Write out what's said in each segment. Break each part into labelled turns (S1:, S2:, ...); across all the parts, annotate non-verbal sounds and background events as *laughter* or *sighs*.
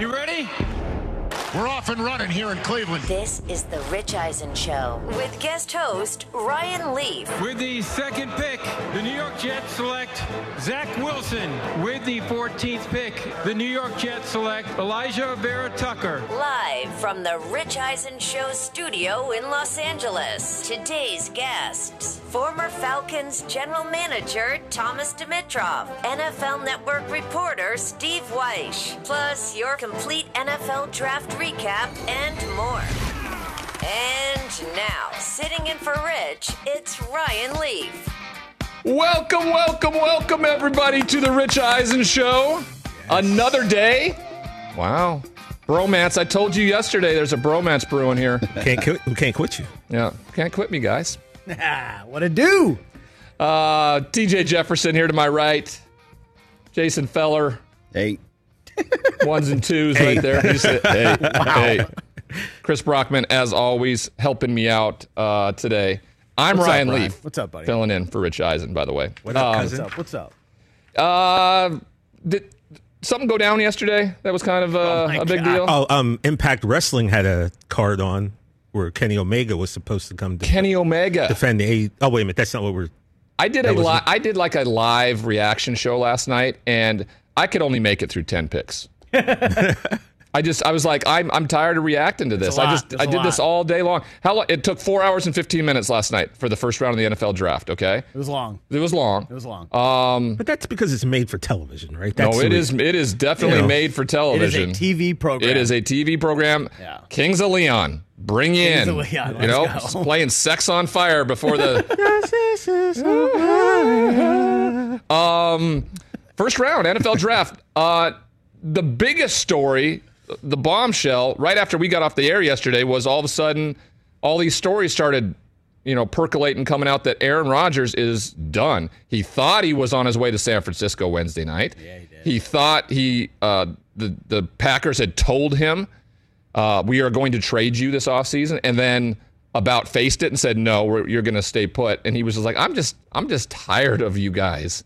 S1: You ready? We're off and running here in Cleveland.
S2: This is the Rich Eisen Show with guest host Ryan Leaf.
S3: With the second pick, the New York Jets select Zach Wilson. With the 14th pick, the New York Jets select Alijah Vera Tucker.
S2: Live from the Rich Eisen Show studio in Los Angeles. Today's guests former Falcons general manager Thomas Dimitroff, NFL Network reporter Steve Wyche, plus your complete NFL draft recap and more. And now, sitting in for Rich, it's Ryan Leaf.
S4: Welcome, welcome, welcome, everybody, to the Rich Eisen Show. Another day. Wow. Bromance. I told you yesterday there's a bromance brewing here. *laughs*
S5: Can't quit, we can't quit you.
S4: Yeah. Can't quit me, guys.
S6: what it do?
S4: Uh, TJ Jefferson here to my right. Jason Feller.
S7: Hey.
S4: Ones and twos right there. He said, *laughs* hey, hey. Chris Brockman, as always, helping me out uh, today. I'm
S6: What's up,
S4: Ryan
S6: Ryan?
S4: Leaf.
S6: What's up, buddy?
S4: Filling in for Rich Eisen, by the way.
S6: What up,
S4: Um,
S6: What's up? What's up?
S4: Uh, did something go down yesterday? That was kind of uh,
S6: my
S4: a big
S6: God.
S4: deal.
S5: Oh, um, Impact Wrestling had a card on where Kenny Omega was supposed to come to
S4: Kenny Omega.
S5: defend the A. Oh, wait a minute, that's not what we're.
S4: I did a li- I did like a live reaction show last night, and I could only make it through ten picks. *laughs* I just I was like I'm I'm tired of reacting to this. I just
S6: That's
S4: I
S6: a
S4: did this all day long. How lo- it took four hours and fifteen minutes last night for the first round of the NFL draft. Okay,
S6: It was long.
S4: it was long.
S6: It was long.
S4: Um,
S5: But that's because it's made for television, right?
S4: no,
S5: That's
S4: it
S5: the
S4: is
S5: reason.
S4: it is definitely
S5: You know,
S4: made for television.
S6: it is a TV program.
S4: It is a TV program.
S6: Yeah.
S4: Kings of Leon, bring in.
S6: of Leon,
S4: you know,
S6: go.
S4: playing "Sex on Fire" before the *laughs* *laughs* um first round NFL draft. *laughs* Uh, the biggest story, the bombshell, right after we got off the air yesterday, was all of a sudden all these stories started. You know, percolating, coming out that Aaron Rodgers is done. He thought he was on his way to San Francisco Wednesday night. Yeah, he did. He thought he uh, the the Packers had told him uh, we are going to trade you this offseason and then about faced it and said no we're, you're going to stay put and he was just like i'm just i'm just tired of you guys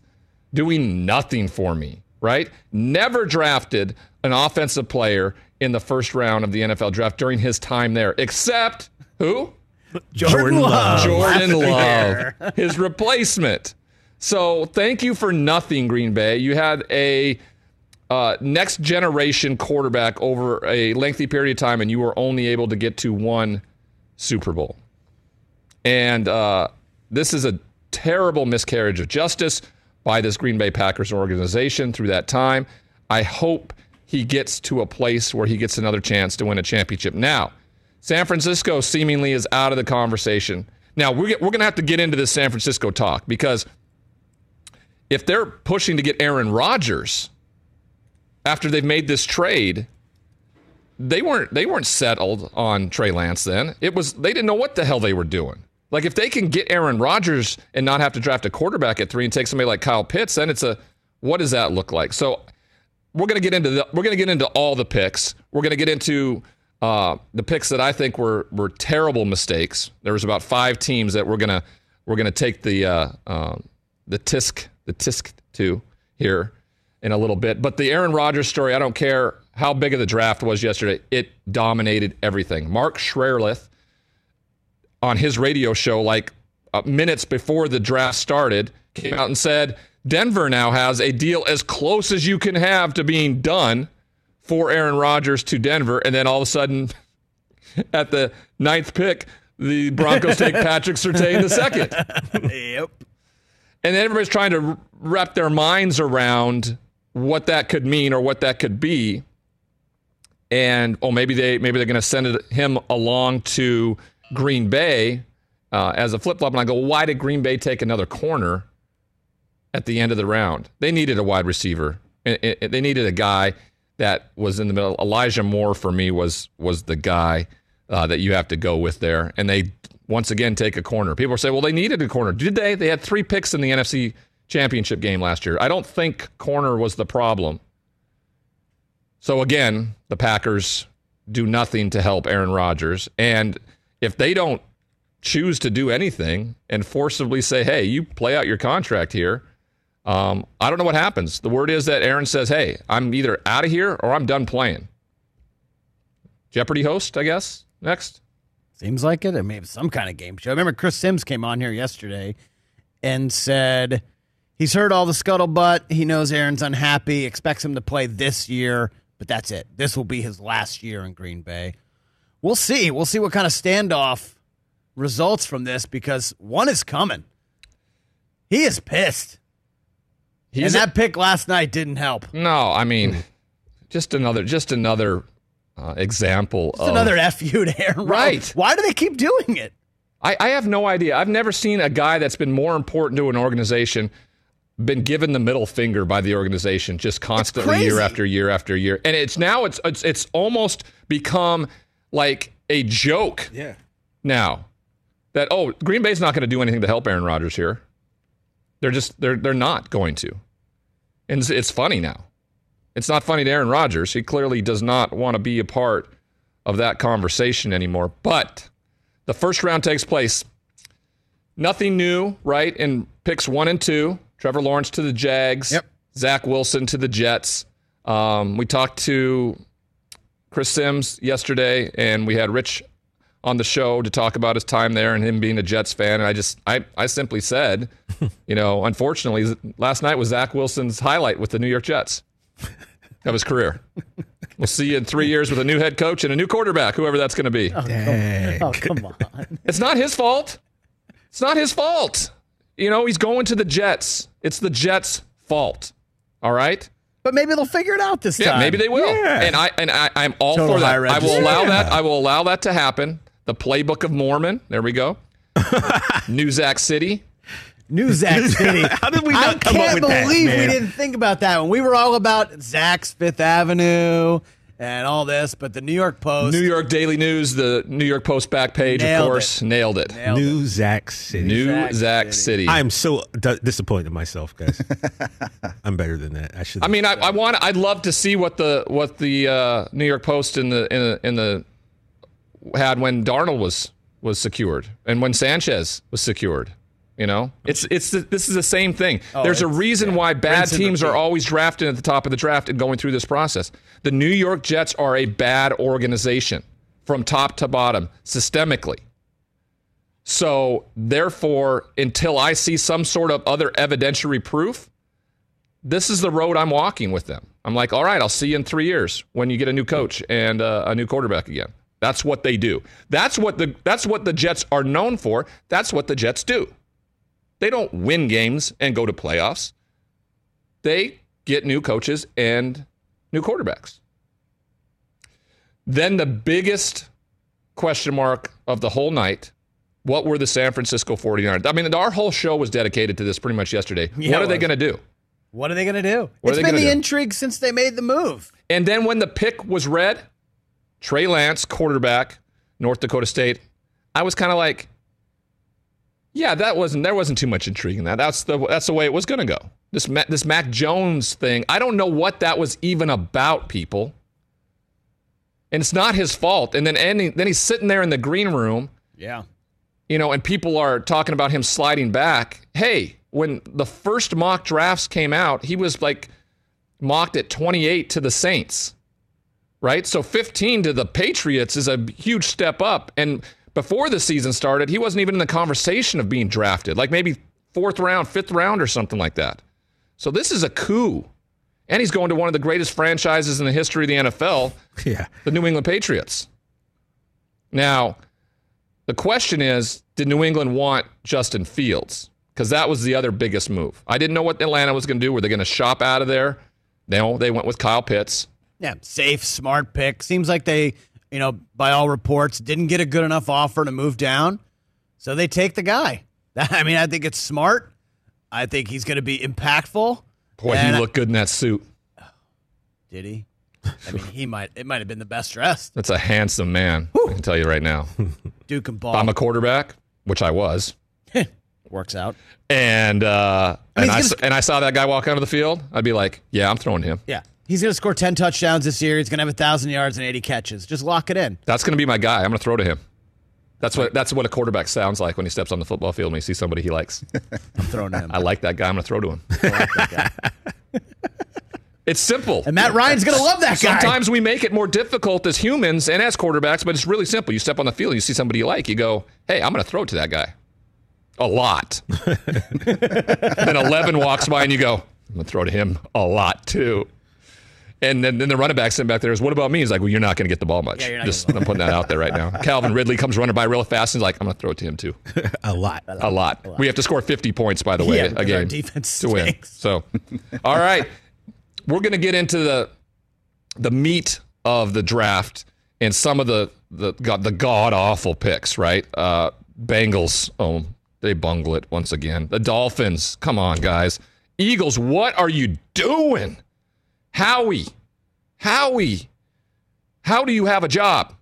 S4: doing nothing for me right? Never drafted an offensive player in the first round of the nfl draft during his time there except who?
S5: Jordan Love.
S4: jordan love. His replacement. So thank you for nothing green bay. You had a uh, next generation quarterback over a lengthy period of time, and you were only able to get to one Super Bowl. And uh, this is a terrible miscarriage of justice by this Green Bay Packers organization through that time. I hope he gets to a place where he gets another chance to win a championship. Now, San Francisco seemingly is out of the conversation. Now, we're, we're going to have to get into this San Francisco talk because if they're pushing to get Aaron Rodgers after they've made this trade, they weren't they weren't settled on Trey Lance then. It was they didn't know what the hell they were doing. Like if they can get Aaron Rodgers and not have to draft a quarterback at three and take somebody like Kyle Pitts, then it's a what does that look like? So we're gonna get into the we're gonna get into all the picks. We're gonna get into uh, the picks that I think were were terrible mistakes. There was about five teams that we're gonna we're gonna take the uh, um, the tisk the tisk to here in a little bit. But the Aaron Rodgers story, I don't care how big of the draft was yesterday. It dominated everything. Mark Schlereth on his radio show, like uh, minutes before the draft started, came out and said Denver now has a deal as close as you can have to being done for Aaron Rodgers to Denver. And then all of a sudden, *laughs* at the ninth pick, the Broncos take *laughs* Patrick Surtain the second.
S6: yep.
S4: And then everybody's trying to wrap their minds around what that could mean or what that could be. And oh, maybe they maybe they're going to send it, him along to Green Bay uh, as a flip flop. And I go, why did Green Bay take another corner at the end of the round. They needed a wide receiver. And- and They needed a guy that was in the middle. Elijah Moore for me was was the guy uh, that you have to go with there. And they once again take a corner. People say, well, they needed a corner. Did they? They had three picks in the NFC Championship game last year. I don't think corner was the problem. So again, the Packers do nothing to help Aaron Rodgers. And if they don't choose to do anything and forcibly say, hey, you play out your contract here, um, I don't know what happens. The word is that Aaron says, hey, I'm either out of here or I'm done playing. Jeopardy host, I guess, next.
S6: Seems like it. I mean, some kind of game show. I remember Chris Sims came on here yesterday and said he's heard all the scuttlebutt. He knows Aaron's unhappy, expects him to play this year, but that's it. This will be his last year in Green Bay. We'll see. We'll see what kind of standoff results from this because one is coming. He is pissed.
S4: He's
S6: and that pick last night didn't help.
S4: No, I mean, just another, just another uh, example
S6: Just
S4: of
S6: another fu to Aaron. Rodgers.
S4: Right.
S6: Why do they keep doing it?
S4: I, I have no idea. I've never seen a guy that's been more important to an organization been given the middle finger by the organization just constantly year after year after year. And it's now it's it's it's almost become like a joke
S5: Yeah.
S4: now that oh Green Bay's not going to do anything to help Aaron Rodgers here. They're just they're they're not going to. And it's, it's funny now. It's not funny to Aaron Rodgers. He clearly does not want to be a part of that conversation anymore. But the first round takes place. Nothing new, right? In picks one and two, Trevor Lawrence to the Jags,
S6: Yep.
S4: Zach Wilson to the Jets. Um, we talked to Chris Sims yesterday, and we had Rich on the show to talk about his time there and him being a Jets fan. And I just, I, I simply said, *laughs* you know, unfortunately, last night was Zach Wilson's highlight with the New York Jets of his career. We'll see you in three years with a new head coach and a new quarterback, whoever that's going to be.
S6: Oh, oh, come on.
S4: It's not his fault. It's not his fault. You know, he's going to the Jets. It's the Jets' fault. All right.
S6: But maybe they'll figure it out this
S4: Yeah,
S6: time.
S4: Yeah, maybe they will.
S5: Yeah.
S4: And I and I, I'm all
S6: Total
S4: for that. I will allow
S5: Yeah.
S4: that. I will allow that to happen. The playbook of Mormon. There we go. *laughs* New Zach City.
S6: New Zach City.
S5: How did we
S6: I
S5: not come up
S6: can't believe we didn't think about that when we were all about Zach's Fifth Avenue and all this, but the New York Post
S4: New York Daily News, the New York Post back page, of course, nailed it.
S6: nailed it.
S5: New Zach City.
S4: New
S6: Zach
S4: Zach,
S6: City.
S4: City.
S5: I am so d- disappointed in myself, guys. *laughs* I'm better than that. I should.
S4: I mean, I, I want. I'd love to see what the what the uh, New York Post in the in the in the had when Darnold was was secured and when Sanchez was secured. You know, it's it's the, this is the same thing. There's a reason
S6: yeah.
S4: why bad teams are always drafted at the top of the draft and going through this process. The New York Jets are a bad organization from top to bottom systemically. So, therefore, until I see some sort of other evidentiary proof, this is the road I'm walking with them. I'm like, all right, I'll see you in three years when you get a new coach and uh, a new quarterback again. That's what they do. That's what the that's what the Jets are known for. That's what the Jets do. They don't win games and go to playoffs. They get new coaches and new quarterbacks. Then the biggest question mark of the whole night what were the San Francisco 49ers? I mean, our whole show was dedicated to this pretty much yesterday.
S6: Yeah,
S4: what are they going to do?
S6: What are they going to do?
S4: What
S6: it's been the
S4: do?
S6: intrigue since they made the move.
S4: And then when the pick was read, Trey Lance, quarterback, North Dakota State, I was kind of like, yeah, that wasn't there wasn't too much intrigue in that. That's the that's the way it was going to go. This Ma- this Mac Jones thing, I don't know what that was even about, people. And it's not his fault. And then and he- then he's sitting there in the green room
S6: Yeah.
S4: you know, and people are talking about him sliding back. Hey, when the first mock drafts came out, he was like mocked at 28 to the Saints, right? So 15 to the Patriots is a huge step up. And before the season started, he wasn't even in the conversation of being drafted, like maybe fourth round, fifth round, or something like that. So this is a coup. And he's going to one of the greatest franchises in the history of the NFL, *laughs*
S5: yeah.
S4: the New England Patriots. Now, the question is, did New England want Justin Fields? Because that was the other biggest move. I didn't know what Atlanta was going to do. Were they going to shop out of there? No, they went with Kyle Pitts.
S6: Yeah. Safe, smart pick. Seems like they, you know, by all reports, didn't get a good enough offer to move down. So they take the guy. *laughs* I mean, I think it's smart. I think he's going to be impactful.
S4: Boy, he
S6: And-
S4: looked good in that suit. *sighs*
S6: Did he? I mean, he might. It might have been the best dressed.
S4: That's a handsome man. I can tell you right now. *laughs*
S6: Duke and ball
S4: I'm a quarterback, which I was, *laughs*
S6: works out.
S4: and uh,
S6: I mean,
S4: and I s- and I saw that guy walk onto the field, I'd be like, yeah, I'm throwing him.
S6: Yeah, he's going to score ten touchdowns this year. He's going to have a thousand yards and eighty catches. Just lock it in.
S4: That's going to be my guy. I'm going to throw to him. That's what that's what a quarterback sounds like when he steps on the football field and he sees somebody he likes. *laughs*
S6: I'm throwing to him.
S4: I like that guy. I'm going to throw to him. *laughs* It's simple.
S6: And Matt Ryan's going to love that guy.
S4: Sometimes we make it more difficult as humans and as quarterbacks, but it's really simple. You step on the field, you see somebody you like, you go, "Hey, I'm going to throw to that guy." A lot. *laughs* then 11 walks by and you go, "I'm going to throw to him a lot too." And then, then the running back sitting back there is, "What about me?" He's like, "Well, you're not going to get the ball much."
S6: Yeah,
S4: Just
S6: gonna
S4: I'm putting that out there right now. *laughs* Calvin Ridley comes running by real fast and he's like, "I'm going to throw it to him too." *laughs*
S5: a lot.
S4: A lot. a lot We have to score 50 points, by the way,
S6: Yeah, because
S4: a
S6: our defense
S4: to win.
S6: stinks.
S4: So, *laughs* all right, we're going to get into the the meat of the draft and some of the the god the god awful picks. Right, uh, Bengals. Oh, they bungle it once again. The Dolphins. Come on, guys. Eagles. What are you doing? Howie. Howie. How do you have a job?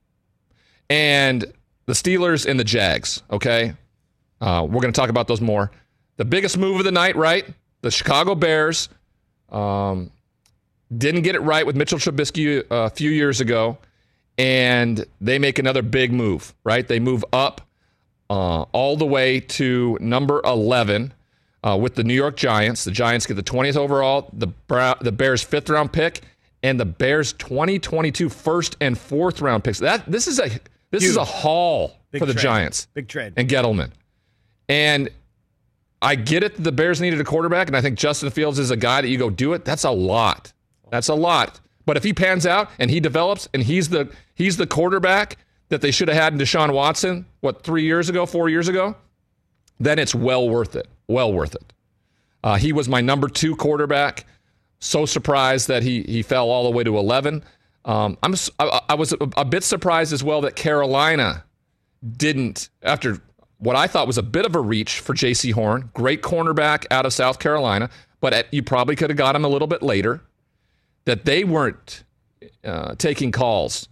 S4: And the Steelers and the Jags. Okay. Uh, we're going to talk about those more. The biggest move of the night, right? The Chicago Bears um, didn't get it right with Mitchell Trubisky uh, a few years ago, and they make another big move, right? They move up uh, all the way to number 11 uh, with the New York Giants. The Giants get the 20th overall, the, Bra- the Bears' fifth round pick, and the Bears' 2022 first and fourth round picks. That This is a, this is a haul
S6: Big
S4: for the
S6: trade.
S4: Giants
S6: Big trade.
S4: and Gettleman. And I get it. that The Bears needed a quarterback, and I think Justin Fields is a guy that you go do it. That's a lot. That's a lot. But if he pans out and he develops, and he's the he's the quarterback that they should have had in Deshaun Watson, what three years ago, four years ago, then it's well worth it. Well worth it. Uh, he was my number two quarterback. So surprised that he he fell all the way to eleven. Um, I'm I, I was a, a bit surprised as well that Carolina didn't after what I thought was a bit of a reach for Jaycee Horn, great cornerback out of South Carolina, but at, you probably could have got him a little bit later. That they weren't uh, taking calls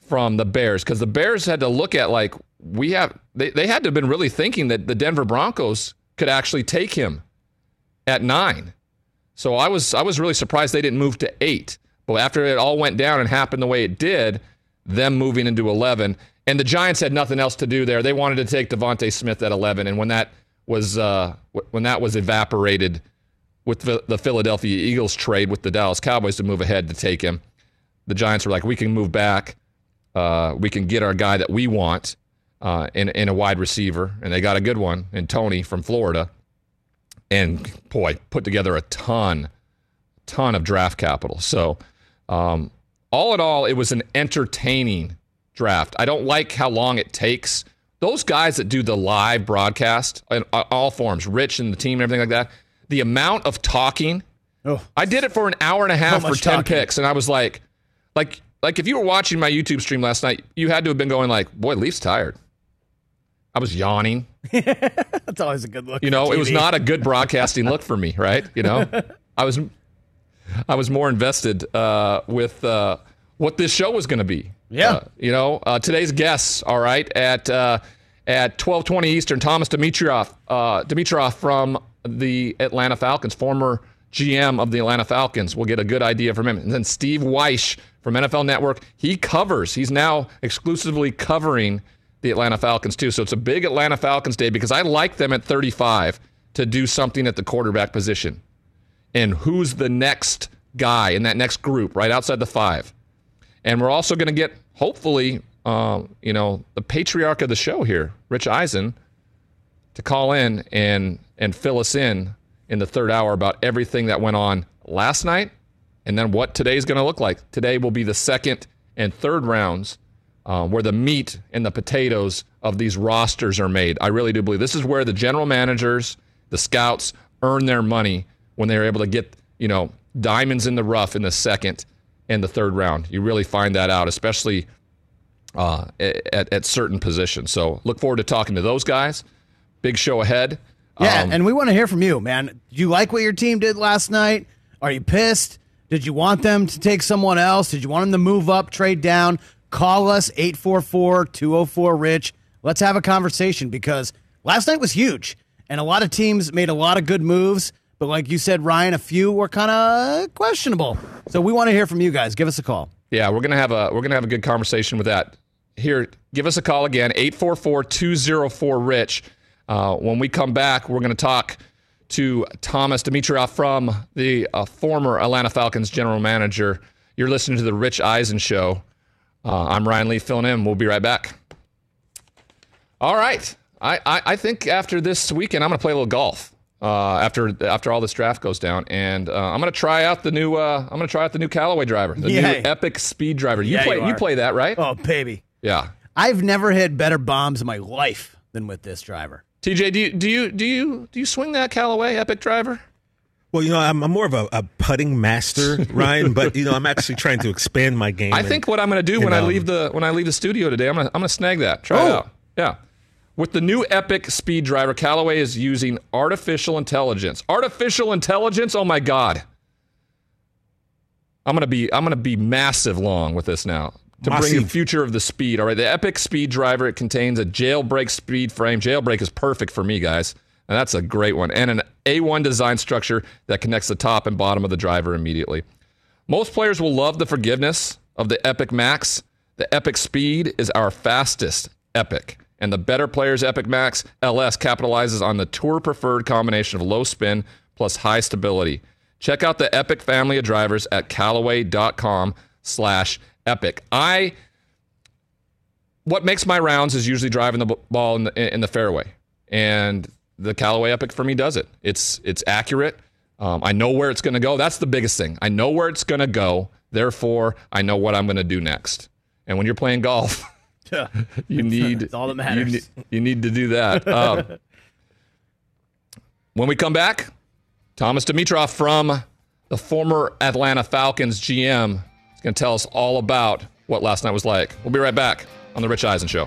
S4: from the Bears because the Bears had to look at like we have they, they had to have been really thinking that the Denver Broncos could actually take him at nine. So I was I was really surprised they didn't move to eight. But after it all went down and happened the way it did, them moving into eleven, and the Giants had nothing else to do there. They wanted to take DeVonta Smith at eleven, and when that was uh, when that was evaporated with the, the Philadelphia Eagles trade with the Dallas Cowboys to move ahead to take him, the Giants were like, we can move back, uh, we can get our guy that we want uh, in in a wide receiver, and they got a good one in Toney from Florida and boy, put together a ton, ton of draft capital. So, um, all in all, it was an entertaining draft. I don't like how long it takes. Those guys that do the live broadcast in all forms, Rich and the team and everything like that, the amount of talking.
S6: Oh.
S4: I did it for an hour and a half for 10
S6: talking.
S4: picks, and I was like, like, like if you were watching my YouTube stream last night, you had to have been going like, boy, Leaf's tired. I was yawning. *laughs*
S6: That's always a good look.
S4: You know, it was not a good broadcasting look for me, right? You know, *laughs* I was, I was more invested uh, with uh, what this show was going to be.
S6: Yeah.
S4: Uh, you know, uh, today's guests, all right, at uh, at twelve twenty Eastern, Thomas Dimitroff, uh, Dimitroff from the Atlanta Falcons, former GM of the Atlanta Falcons. We'll get a good idea from him. And then Steve Wyche from NFL Network. He covers. He's now exclusively covering the Atlanta Falcons too. So it's a big Atlanta Falcons day because I like them at 35 to do something at the quarterback position. And who's the next guy in that next group right outside the five? And we're also going to get, hopefully, um, you know, the patriarch of the show here, Rich Eisen, to call in and and fill us in in the third hour about everything that went on last night, and then what today's going to look like. Today will be the second and third rounds, um, where the meat and the potatoes of these rosters are made. I really do believe this is where the general managers, the scouts, earn their money when they're able to get you know diamonds in the rough in the second and the third round. You really find that out, especially uh, at, at certain positions. So look forward to talking to those guys. Big show ahead.
S6: Yeah,
S4: Um,
S6: and we want to hear from you, man. Do you like what your team did last night? Are you pissed? Did you want them to take someone else? Did you want them to move up, trade down? Call us 844 204 Rich. Let's have a conversation because last night was huge and a lot of teams made a lot of good moves. But like you said, Ryan, a few were kind of questionable. So we want to hear from you guys. Give us a call.
S4: Yeah, we're gonna have a we're gonna have a good conversation with that. Here, give us a call again, 844-204-RICH. Uh, when we come back, we're gonna talk to Thomas Dimitroff from the uh, former Atlanta Falcons general manager. You're listening to the Rich Eisen Show. Uh, I'm Ryan Lee filling in. We'll be right back. All right. I, I, I think after this weekend, I'm going to play a little golf. Uh, after after all this draft goes down, and uh, I'm going to try out the new uh, I'm going to try out the new Callaway driver, the
S6: Yay.
S4: new Epic Speed driver. You
S6: Yeah,
S4: play
S6: you
S4: you, play that right?
S6: Oh, baby.
S4: Yeah.
S6: I've never hit better bombs in my life than with this driver.
S4: TJ, do you do you do you do you swing that Callaway Epic driver?
S5: Well, you know, I'm, I'm more of a, a putting master, *laughs* Ryan, but you know, I'm actually trying to expand my game.
S4: I
S5: and-
S4: think what I'm going to do when
S5: and,
S4: I
S5: um,
S4: leave the when I leave the studio today, I'm going to I'm going to snag that. Try it
S5: Oh.
S4: out. Yeah. With the new Epic Speed driver, Callaway is using artificial intelligence. Artificial intelligence? Oh my god. I'm going to be I'm going to be massive long with this now. To bring the future of the speed. All right, the Epic Speed driver it contains a jailbreak speed frame. Jailbreak is perfect for me, guys. And that's a great one. And an A1 design structure that connects the top and bottom of the driver immediately. Most players will love the forgiveness of the Epic Max. The Epic Speed is our fastest Epic. And the better players Epic Max LS capitalizes on the tour preferred combination of low spin plus high stability. Check out the Epic family of drivers at callaway.com slash epic. I what makes my rounds is usually driving the ball in the in the fairway. And the Callaway Epic for me does it. It's it's accurate. Um, I know where it's going to go. That's the biggest thing. I know where it's going to go. Therefore, I know what I'm going to do next. And when you're playing golf, *laughs* *laughs* you need
S6: That's all that
S4: You
S6: matters.
S4: need, you need to do that. *laughs* Um, when we come back, Thomas Dimitroff from the former Atlanta Falcons GM is going to tell us all about what last night was like. We'll be right back on the Rich Eisen Show.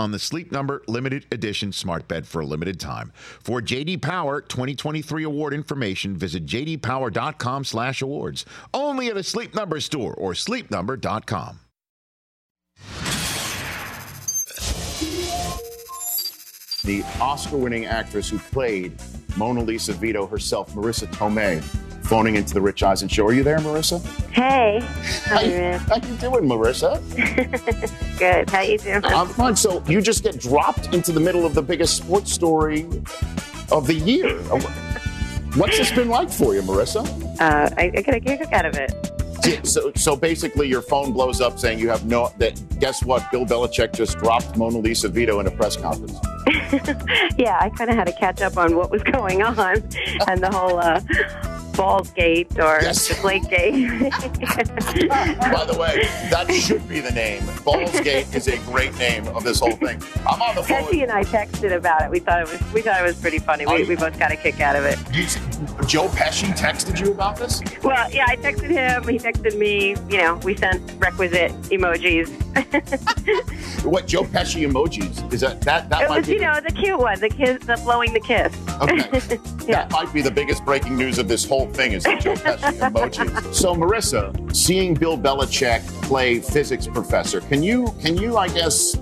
S8: on the Sleep Number limited edition smart bed for a limited time. For JD Power 2023 award information, visit jdpower.com/awards. Only at a Sleep Number store or sleepnumber.com.
S9: the Oscar-winning actress who played Mona Lisa Vito herself, Marisa Tomei, phoning into the Rich Eisen show. Are you there, Marisa?
S10: Hey,
S9: how you, how you doing, Marisa? *laughs*
S10: Good. How you doing?
S9: I'm fine. So you just get dropped into the middle of the biggest sports story of the year. What's this been like for you, Marisa?
S10: Uh, I, I get a kick out of it.
S9: So, so basically, your phone blows up saying you have no. That guess what? Bill Belichick just dropped Mona Lisa Vito in a press conference. *laughs*
S10: yeah, I kind of had to catch up on what was going on and the whole uh, Balls Gate or Deflate Gate.
S8: By the way, that should be the name. Ballsgate is a great name of this whole thing. I'm on the phone.
S10: Pesci and I texted about it. We thought it was we thought it was pretty funny. We, we both got a kick out of it.
S8: You, Joe Pesci texted you about this?
S10: Well, yeah, I texted him. He texted me. You know, we sent requisite emojis. *laughs*
S8: What Joe Pesci emojis? Is that that that
S10: it
S8: might
S10: was,
S8: be
S10: you know, the cute one, the kiss, the blowing the kiss. Okay. *laughs*
S8: That might be the biggest breaking news of this whole thing is the Joe *laughs* Pesci emoji. So Marisa, seeing Bill Belichick play physics professor, can you can you I guess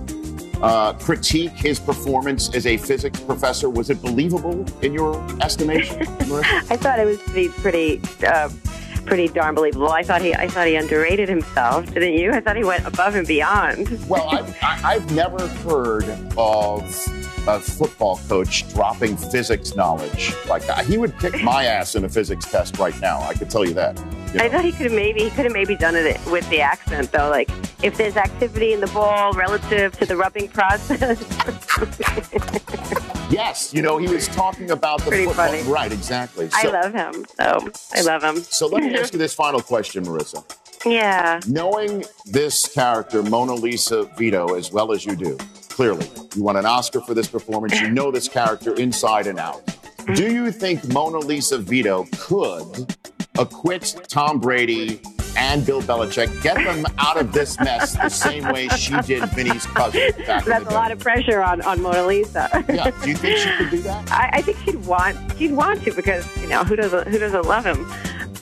S8: uh, critique his performance as a physics professor? Was it believable in your estimation, Marissa? *laughs*
S10: I thought it was pretty, pretty, uh, pretty darn believable. I thought he, I thought he underrated himself, didn't you? I thought he went above and beyond.
S8: Well, I've, I've never heard of a football coach dropping physics knowledge like that. He would kick my ass in a physics test right now. I could tell you that. You know?
S10: I thought he could have maybe he could have maybe done it with the accent though. Like if there's activity in the ball relative to the rubbing process. *laughs*
S8: Yes, you know, he was talking about the
S10: Pretty
S8: football.
S10: funny.
S8: Right, exactly.
S10: I love him. So I love him.
S8: So let me ask *laughs* you this final question, Marisa.
S10: Yeah.
S8: Knowing this character, Mona Lisa Vito, as well as you do, clearly, you won an Oscar for this performance. You know this character inside and out. Do you think Mona Lisa Vito could acquit Tom Brady and Bill Belichick, get them out of this mess the same way she did Vinny's cousin *laughs*
S10: That's a lot of pressure on, on Mona Lisa.
S8: Yeah. Do you think she could do that?
S10: I, I think she'd want she'd want to because you know who doesn't who doesn't love him,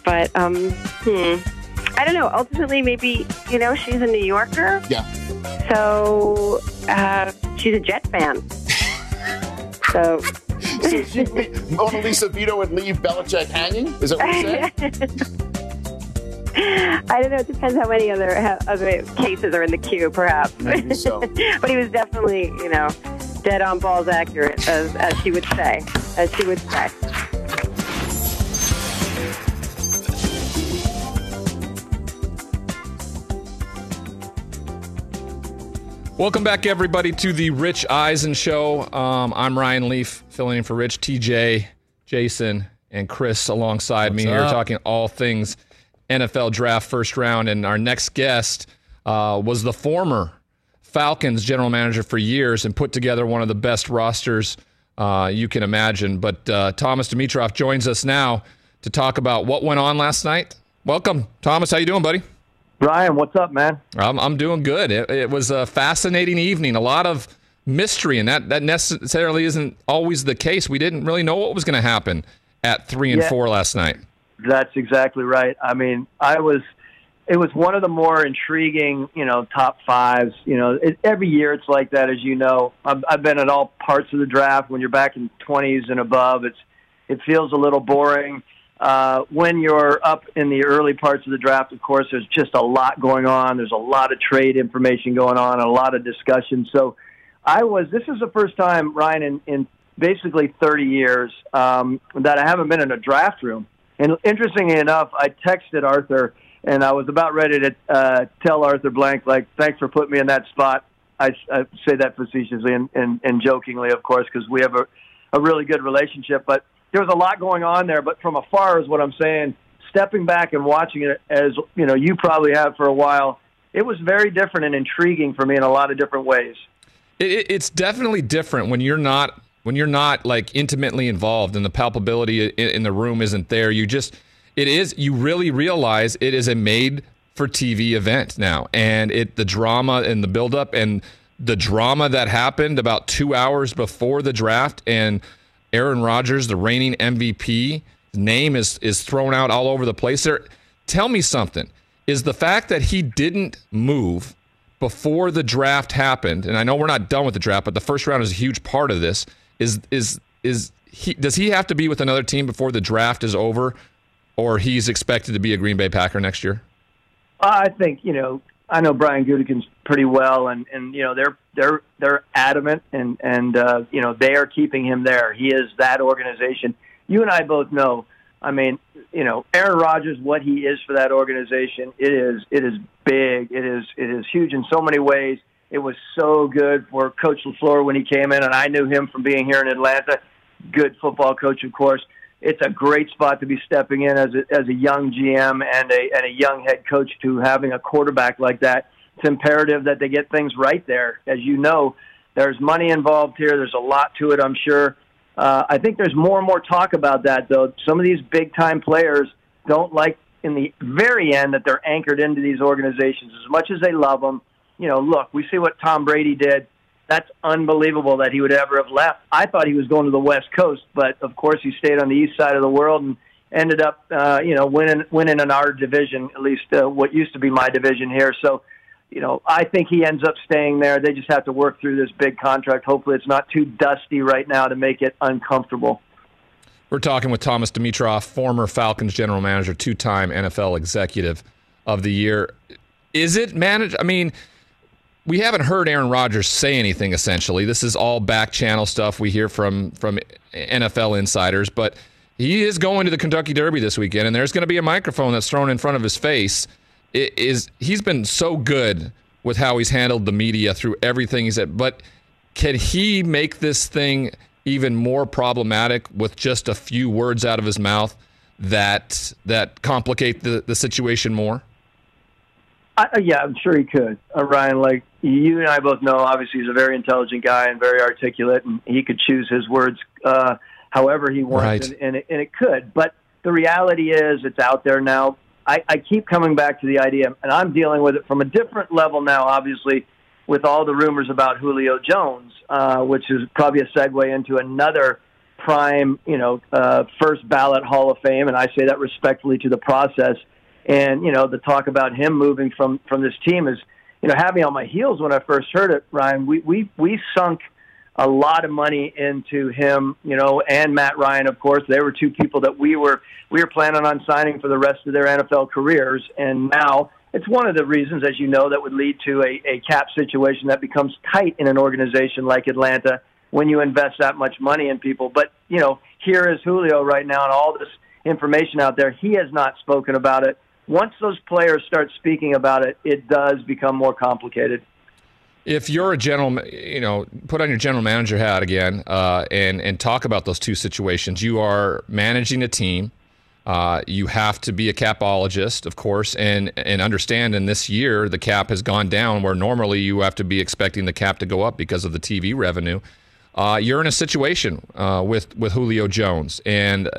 S10: but um hmm I don't know. Ultimately, maybe you know she's a New Yorker,
S8: Yeah.
S10: so uh, she's a Jet fan. *laughs* so
S8: So she, Mona Lisa Vito would leave Belichick hanging? Is that what you're saying? *laughs*
S10: I don't know. It depends how many other how other cases are in the queue, perhaps.
S8: Maybe so. *laughs*
S10: but he was definitely, you know, dead on balls accurate, as, as she would say, as she would say.
S4: Welcome back, everybody, to the Rich Eisen Show. Um, I'm Ryan Leaf, filling in for Rich, TJ, Jason, and Chris alongside me here,
S11: up?
S4: talking all things NFL draft first round. And our next guest uh, was the former Falcons general manager for years and put together one of the best rosters uh, you can imagine. But uh, Thomas Dimitroff joins us now to talk about what went on last night. Welcome, Thomas. How you doing, buddy?
S11: Ryan, what's up, man?
S4: I'm, I'm doing good. It, it was a fascinating evening. A lot of mystery, and that, that necessarily isn't always the case. We didn't really know what was going to happen at three and
S11: Yeah.
S4: four last night.
S11: That's exactly right. I mean, I was. It was one of the more intriguing, you know, top fives. You know, it, every year it's like that, as you know. I've, I've been at all parts of the draft. When you're back in 20s and above, it's it feels a little boring. Uh, when you're up in the early parts of the draft, of course, there's just a lot going on. There's a lot of trade information going on, a lot of discussion. So, I was. This is the first time, Ryan, in, in basically 30 years um, that I haven't been in a draft room. And interestingly enough, I texted Arthur, and I was about ready to uh, tell Arthur Blank, like, "Thanks for putting me in that spot." I, I say that facetiously and, and, and jokingly, of course, because we have a, a really good relationship. But there was a lot going on there. But from afar is what I'm saying. Stepping back and watching it, as you know, you probably have for a while. It was very different and intriguing for me in a lot of different ways.
S4: It, it, it's definitely different when you're not when you're not like intimately involved and the palpability in, in the room isn't there. You just it is you really realize it is a made for TV event now, and it the drama and the buildup and the drama that happened about two hours before the draft and Aaron Rodgers, the reigning MVP, name is is thrown out all over the place. There, tell me something. Is the fact that he didn't move before the draft happened, and I know we're not done with the draft, but the first round is a huge part of this. Is is is he? Does he have to be with another team before the draft is over, or he's expected to be a Green Bay Packer next year?
S11: I think you know I know Brian Gutekunst pretty well, and and you know they're they're they're adamant, and and uh, you know they are keeping him there. He is that organization. You and I both know. I mean, you know, Aaron Rodgers, what he is for that organization, it is it is big. It is it is huge in so many ways. It was so good for Coach LaFleur when he came in, and I knew him from being here in Atlanta. Good football coach, of course. It's a great spot to be stepping in as a, as a young GM and a, and a young head coach to having a quarterback like that. It's imperative that they get things right there. As you know, there's money involved here. There's a lot to it, I'm sure. Uh, I think there's more and more talk about that, though. Some of these big time players don't like in the very end that they're anchored into these organizations as much as they love them. You know, look, we see what Tom Brady did. That's unbelievable that he would ever have left. I thought he was going to the West Coast, but of course he stayed on the east side of the world and ended up, uh, you know, winning winning in our division, at least uh, what used to be my division here. So, you know, I think he ends up staying there. They just have to work through this big contract. Hopefully, it's not too dusty right now to make it uncomfortable.
S4: We're talking with Thomas Dimitroff, former Falcons general manager, two time NFL executive of the year. Is it managed? I mean, we haven't heard Aaron Rodgers say anything essentially. This is all back channel stuff we hear from from NFL insiders, but he is going to the Kentucky Derby this weekend and there's going to be a microphone that's thrown in front of his face. It is he's been so good with how he's handled the media through everything he's said, but can he make this thing even more problematic with just a few words out of his mouth that that complicate the, the situation more?
S11: I, yeah, I'm sure he could. Uh, Ryan, like you and I both know, obviously he's a very intelligent guy and very articulate, and he could choose his words uh, however he wants,
S4: Right.
S11: and, and, it, and it could. But the reality is, it's out there now. I, I keep coming back to the idea, and I'm dealing with it from a different level now, obviously, with all the rumors about Julio Jones, uh, which is probably a segue into another prime, you know, uh, first ballot Hall of Fame, and I say that respectfully to the process. And you know, the talk about him moving from from this team is, you know, had me on my heels when I first heard it. Ryan, we we we sunk a lot of money into him, you know, and Matt Ryan, of course. They were two people that we were we were planning on signing for the rest of their NFL careers, and now it's one of the reasons, as you know, that would lead to a, a cap situation that becomes tight in an organization like Atlanta when you invest that much money in people. But you know, here is Julio right now, and all this information out there. He has not spoken about it. Once those players start speaking about it, it does become more complicated.
S4: If you're a general, you know, put on your general manager hat again, uh, and and talk about those two situations. You are managing a team. Uh, you have to be a capologist, of course, and and understand. In this year, the cap has gone down, where normally you have to be expecting the cap to go up because of the TV revenue. Uh, you're in a situation uh, with with Julio Jones, and,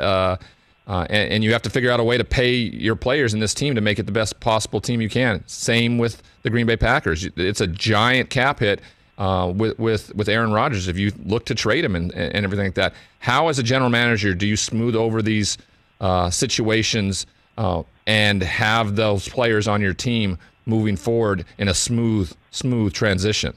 S4: uh, and and you have to figure out a way to pay your players in this team to make it the best possible team you can. Same with the Green Bay Packers. It's a giant cap hit uh, with with with Aaron Rodgers if you look to trade him and and everything like that. How, as a general manager, do you smooth over these uh, situations uh, and have those players on your team moving forward in a smooth smooth transition?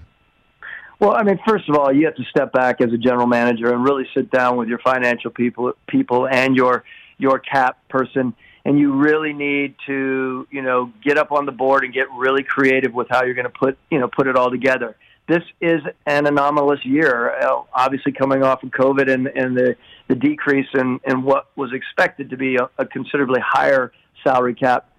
S11: Well, I mean, first of all, you have to step back as a general manager and really sit down with your financial people, people, and your your cap person, and you really need to, you know, get up on the board and get really creative with how you're going to put, you know, put it all together. This is an anomalous year, uh, obviously coming off of COVID and and the the decrease in in what was expected to be a, a considerably higher salary cap.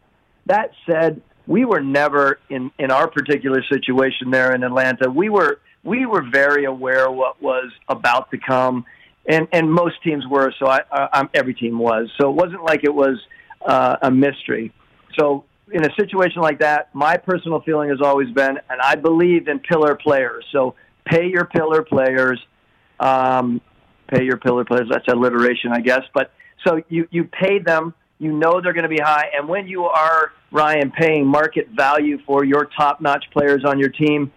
S11: That said, we were never in in our particular situation there in Atlanta. We were we were very aware what was about to come, and and most teams were. So I, I every team was. So it wasn't like it was uh, a mystery. So in a situation like that, my personal feeling has always been, and I believe in pillar players. So pay your pillar players. Um, pay your pillar players. That's alliteration, I guess. But so you you pay them. You know they're going to be high, and when you are Ryan paying market value for your top-notch players on your team,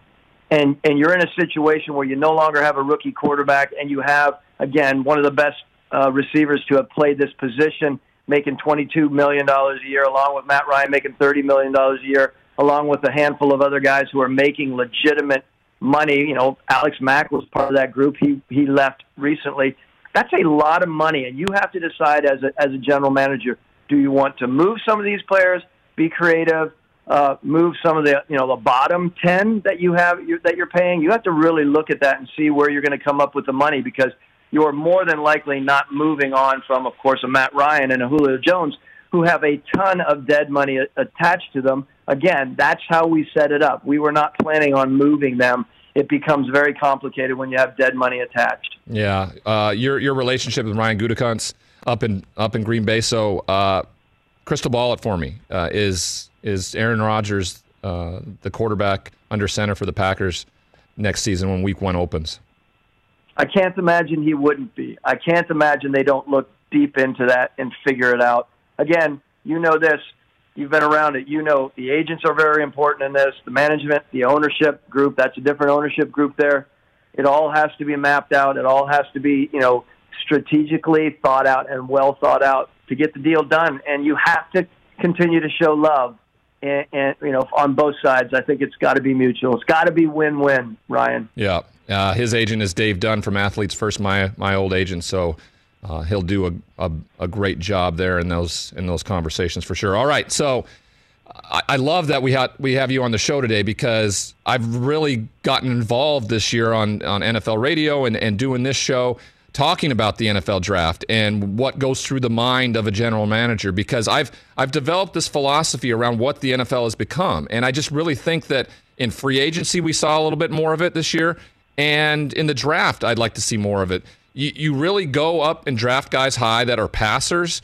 S11: and and you're in a situation where you no longer have a rookie quarterback, and you have again one of the best uh, receivers to have played this position, making 22 million dollars a year, along with Matt Ryan making 30 million dollars a year, along with a handful of other guys who are making legitimate money. You know, Alex Mack was part of that group. He he left recently. That's a lot of money, and you have to decide as a as a general manager: do you want to move some of these players, be creative, uh, move some of the you know the bottom ten that you have you, that you're paying? You have to really look at that and see where you're going to come up with the money because you're more than likely not moving on from, of course, a Matt Ryan and a Julio Jones who have a ton of dead money attached to them again, that's how we set it up. We were not planning on moving them. It becomes very complicated when you have dead money attached.
S4: Yeah, uh, your your relationship with Ryan Gutekunst up in up in Green Bay. So, uh, crystal ball it for me. Uh, is is Aaron Rodgers uh, the quarterback under center for the Packers next season when Week One opens?
S11: I can't imagine he wouldn't be. I can't imagine they don't look deep into that and figure it out. Again, you know this. You've been around it. You know the agents are very important in this. The management, the ownership group, that's a different ownership group there. It all has to be mapped out. It all has to be, you know, strategically thought out and well thought out to get the deal done. And you have to continue to show love. And, and you know, on both sides, I think it's got to be mutual. It's got to be win-win, Ryan.
S4: Yeah, uh, his agent is Dave Dunn from Athletes First, my my old agent. So uh, he'll do a, a, a great job there in those in those conversations for sure. All right, so. I, I love that we have we have you on the show today because I've really gotten involved this year on, on NFL radio and, and doing this show talking about the NFL draft and what goes through the mind of a general manager because I've I've developed this philosophy around what the NFL has become and I just really think that in free agency we saw a little bit more of it this year and in the draft I'd like to see more of it. You, you really go up and draft guys high that are passers,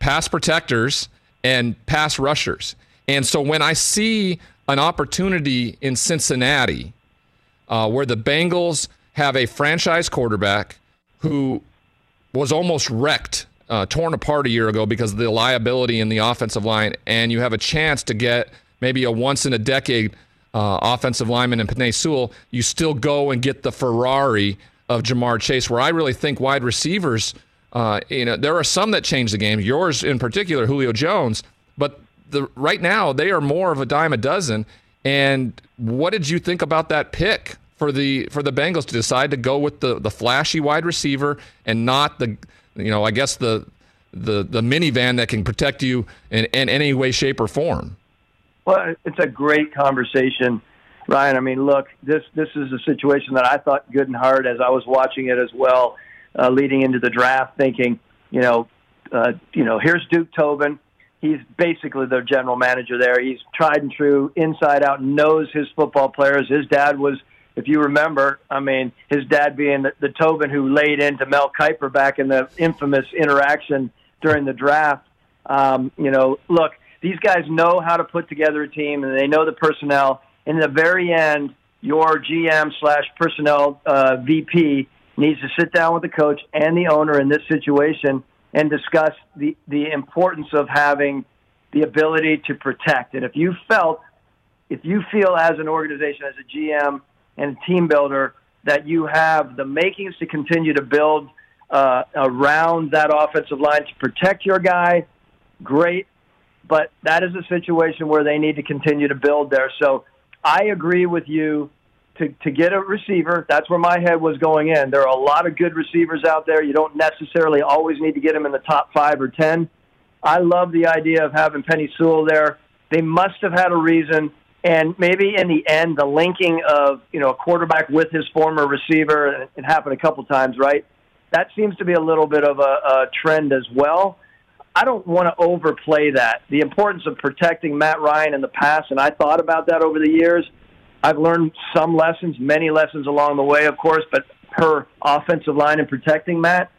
S4: pass protectors, and pass rushers. And so when I see an opportunity in Cincinnati uh, where the Bengals have a franchise quarterback who was almost wrecked, uh, torn apart a year ago because of the liability in the offensive line, and you have a chance to get maybe a once in a decade uh, offensive lineman in Penei Sewell, you still go and get the Ferrari of Ja'Marr Chase, where I really think wide receivers, uh, you know, there are some that change the game. Yours in particular, Julio Jones, but the right now they are more of a dime a dozen. And what did you think about that pick for the for the Bengals to decide to go with the the flashy wide receiver and not the you know I guess the the the minivan that can protect you in, in any way, shape, or form?
S11: Well, it's a great conversation, Ryan. I mean, look, this this is a situation that I thought good and hard as I was watching it as well, uh, leading into the draft, thinking, you know, uh, you know, here's Duke Tobin. He's basically their general manager there. He's tried and true, inside out, knows his football players. His dad was, if you remember, I mean, his dad being the, the Tobin who laid into Mel Kiper back in the infamous interaction during the draft. Um, you know, look, these guys know how to put together a team and they know the personnel. In the very end, your GM slash personnel uh, VP needs to sit down with the coach and the owner in this situation and discuss the, the importance of having the ability to protect. And if you felt, if you feel as an organization, as a GM and team builder, that you have the makings to continue to build uh, around that offensive line to protect your guy, great. But that is a situation where they need to continue to build there. So I agree with you to, to get a receiver. That's where my head was going in. There are a lot of good receivers out there. You don't necessarily always need to get them in the top five or ten. I love the idea of having Penei Sewell there. They must have had a reason, and maybe in the end, the linking of you know a quarterback with his former receiver. It happened a couple times, right? That seems to be a little bit of a, a trend as well. I don't want to overplay that. The importance of protecting Matt Ryan in the past, and I thought about that over the years. I've learned some lessons, many lessons along the way, of course, but per offensive line and protecting Matt,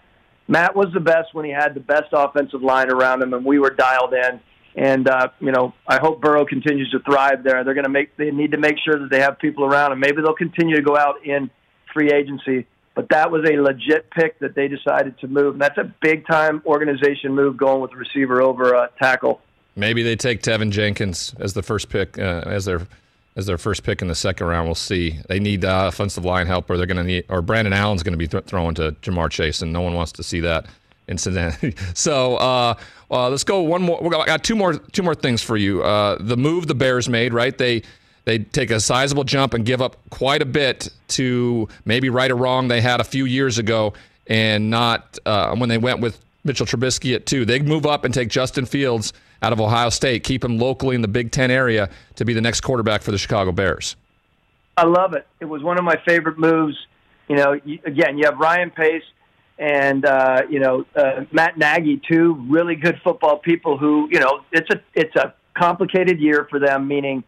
S11: Matt was the best when he had the best offensive line around him, and we were dialed in. And uh, you know, I hope Burrow continues to thrive there. They're going to make they need to make sure that they have people around and Maybe they'll continue to go out in free agency, but that was a legit pick that they decided to move. And that's a big time organization move going with receiver over a tackle.
S4: Maybe they take Teven Jenkins as the first pick uh, as their as their first pick in the second round. We'll see. They need uh, offensive line help, or they're going to need, or Brandon Allen's going to be th- throwing to Ja'Marr Chase, and no one wants to see that incident. *laughs* so uh, uh, let's go one more. We got, two more two more things for you. Uh, the move the Bears made, right? They they take a sizable jump and give up quite a bit to maybe right or wrong they had a few years ago, and not uh, when they went with Mitchell Trubisky at two. They move up and take Justin Fields out of Ohio State, keep him locally in the Big Ten area to be the next quarterback for the Chicago Bears.
S11: I love it. It was one of my favorite moves. You know, again, you have Ryan Pace and uh, you know uh, Matt Nagy, two really good football people who you know it's a it's a complicated year for them, meaning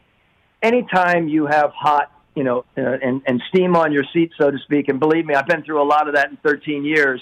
S11: anytime you have hot, you know, uh, and, and steam on your seat, so to speak, and believe me, I've been through a lot of that in 13 years.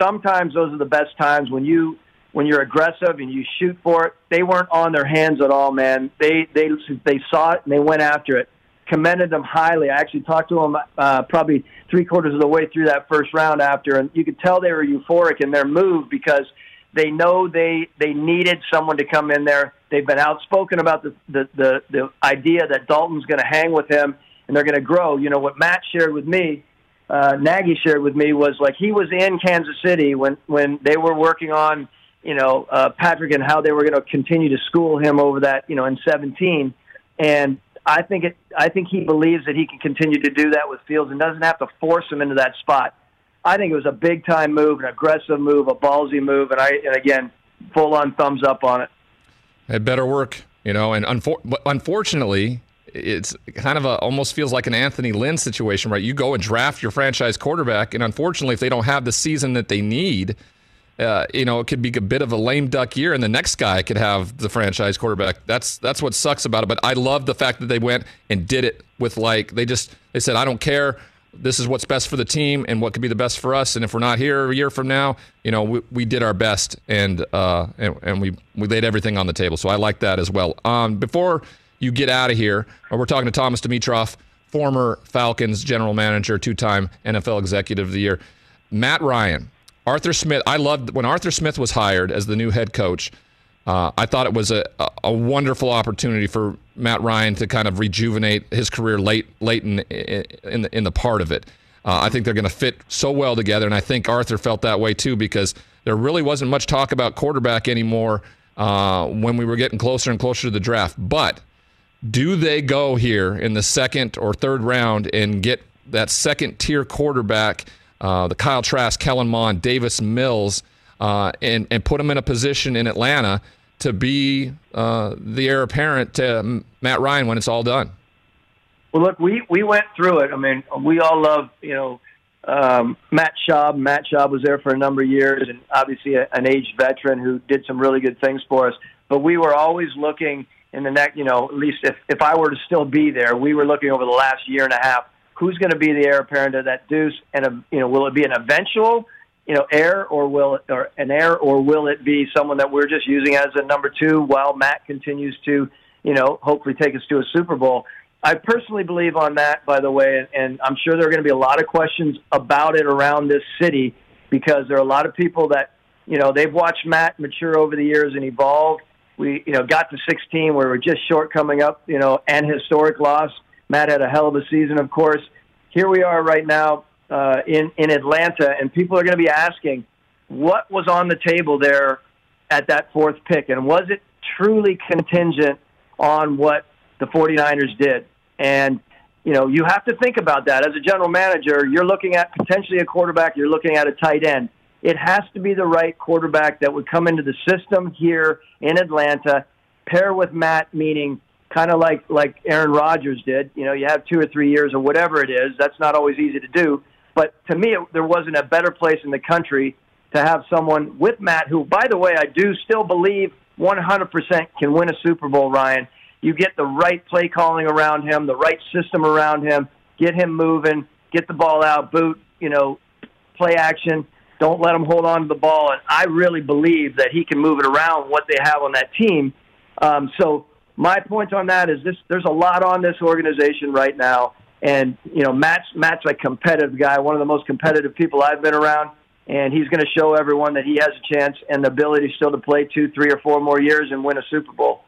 S11: Sometimes those are the best times when you when you're aggressive and you shoot for it. They weren't on their hands at all, man. They they they saw it and they went after it. Commended them highly. I actually talked to them uh, probably three quarters of the way through that first round after, and you could tell they were euphoric in their move because they know they they needed someone to come in there. They've been outspoken about the the the, the idea that Dalton's going to hang with him and they're going to grow. You know what Matt shared with me, uh, Nagy shared with me was like he was in Kansas City when when they were working on you know uh, Patrick and how they were going to continue to school him over that you know in 17, and I think it I think he believes that he can continue to do that with Fields and doesn't have to force him into that spot. I think it was a big time move, an aggressive move, a ballsy move, and I and again full on thumbs up on it.
S4: It better work, you know. And unfor- unfortunately, it's kind of a almost feels like an Anthony Lynn situation, right? You go and draft your franchise quarterback, and unfortunately, if they don't have the season that they need, uh, you know, it could be a bit of a lame duck year, and the next guy could have the franchise quarterback. That's that's what sucks about it. But I love the fact that they went and did it with like they just they said, I don't care this is what's best for the team and what could be the best for us. And if we're not here a year from now, you know, we, we did our best and, uh, and, and we, we laid everything on the table. So I like that as well. Um, before you get out of here, uh, we're talking to Thomas Dimitroff, former Falcons general manager, two time NFL executive of the year. Matt Ryan, Arthur Smith. I loved when Arthur Smith was hired as the new head coach. Uh, I thought it was a, a wonderful opportunity for Matt Ryan to kind of rejuvenate his career late late in in the, in the part of it. Uh, I think they're going to fit so well together, and I think Arthur felt that way too because there really wasn't much talk about quarterback anymore uh, when we were getting closer and closer to the draft. But do they go here in the second or third round and get that second tier quarterback, uh, the Kyle Trask, Kellen Mond, Davis Mills, uh, and and put them in a position in Atlanta? to be uh, the heir apparent to Matt Ryan when it's all done?
S11: Well, look, we we went through it. I mean, we all love you know um, Matt Schaub. Matt Schaub was there for a number of years, and obviously a, an aged veteran who did some really good things for us. But we were always looking in the next, you know, at least if if I were to still be there, we were looking over the last year and a half. Who's going to be the heir apparent to that Deuce? And a, you know, will it be an eventual you know, heir or will it, or an heir or will it be someone that we're just using as a number two while Matt continues to, you know, hopefully take us to a Super Bowl? I personally believe on that, by the way, and, I'm sure there are going to be a lot of questions about it around this city because there are a lot of people that, you know, they've watched Matt mature over the years and evolve. We, you know, got to 16 where we're just short coming up, you know, and historic loss. Matt had a hell of a season, of course. Here we are right now, uh, in in Atlanta, and people are going to be asking, what was on the table there at that fourth pick, and was it truly contingent on what the 49ers did? And you know, you have to think about that as a general manager. You're looking at potentially a quarterback. You're looking at a tight end. It has to be the right quarterback that would come into the system here in Atlanta, pair with Matt, meaning kind of like like Aaron Rodgers did. You know, you have two or three years or whatever it is. That's not always easy to do. But to me, it, there wasn't a better place in the country to have someone with Matt, who, by the way, I do still believe 100% can win a Super Bowl, Ryan. You get the right play calling around him, the right system around him, get him moving, get the ball out, boot, you know, play action. Don't let him hold on to the ball. And I really believe that he can move it around what they have on that team. Um, so my point on that is this: there's a lot on this organization right now and you know, Matt's Matt's a competitive guy, one of the most competitive people I've been around, and he's going to show everyone that he has a chance and the ability still to play two, three, or four more years and win a Super Bowl.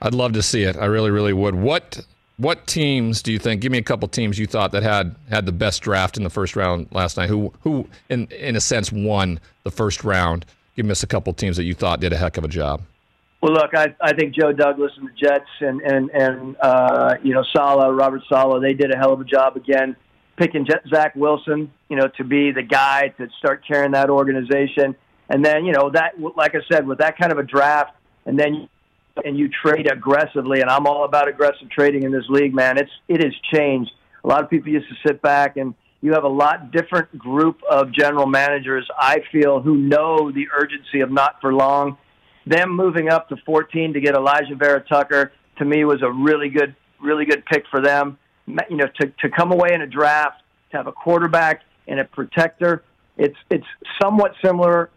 S4: I'd love to see it. I really, really would. What what teams do you think? Give me a couple teams you thought that had had the best draft in the first round last night. Who who in in a sense won the first round? Give me a couple teams that you thought did a heck of a job.
S11: Well, look, I, I think Joe Douglas and the Jets and and and uh, you know Saleh, Robert Saleh, they did a hell of a job again picking Zach Wilson, you know, to be the guy to start carrying that organization. And then you know that, like I said, with that kind of a draft, and then and you trade aggressively, and I'm all about aggressive trading in this league, man. It's it has changed. A lot of people used to sit back and you have a lot different group of general managers. I feel who know the urgency of not for long them moving up to 14 to get Alijah Vera Tucker to me was a really good, really good pick for them. You know, to to come away in a draft to have a quarterback and a protector. It's it's somewhat similar.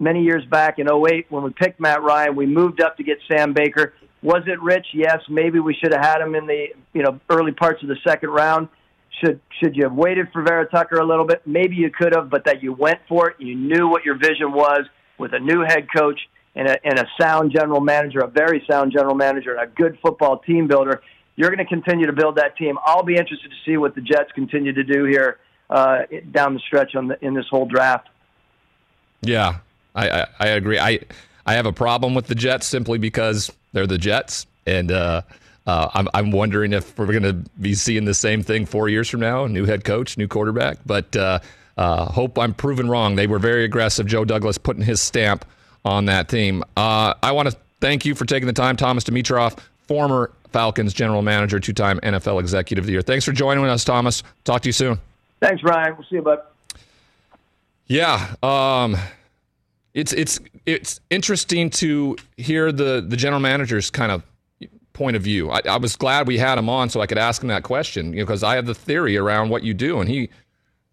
S11: Many years back in 08 when we picked Matt Ryan, we moved up to get Sam Baker. Was it rich? Yes. Maybe we should have had him in the you know early parts of the second round. Should should you have waited for Vera Tucker a little bit? Maybe you could have, but that you went for it. You knew what your vision was with a new head coach and a, and a sound general manager, a very sound general manager, and a good football team builder. You're going to continue to build that team. I'll be interested to see what the Jets continue to do here uh, down the stretch on the, in this whole draft.
S4: Yeah, I, I, I agree. I I have a problem with the Jets simply because they're the Jets, and uh, uh, I'm I'm wondering if we're going to be seeing the same thing four years from now. New head coach, new quarterback, but uh, uh, hope I'm proven wrong. They were very aggressive. Joe Douglas putting his stamp on that team. Uh, I want to thank you for taking the time, Thomas Dimitroff, former Falcons general manager, two-time NFL executive of the year. Thanks for joining us, Thomas. Talk to you soon.
S11: Thanks, Ryan. We'll see you, bud.
S4: Yeah, um, it's it's it's interesting to hear the the general manager's kind of point of view. I, I was glad we had him on so I could ask him that question because you know, because I have the theory around what you do, and he,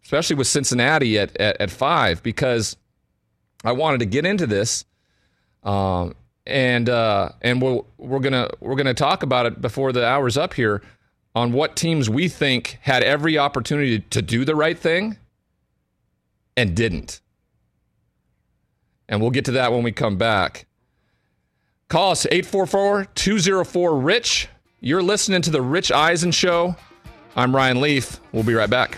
S4: especially with Cincinnati at at, at five, because I wanted to get into this, um, and uh, and we'll, we're gonna we're gonna talk about it before the hour's up here on what teams we think had every opportunity to do the right thing and didn't. And we'll get to that when we come back. Call us 844 204 Rich. You're listening to The Rich Eisen Show. I'm Ryan Leaf. We'll be right back.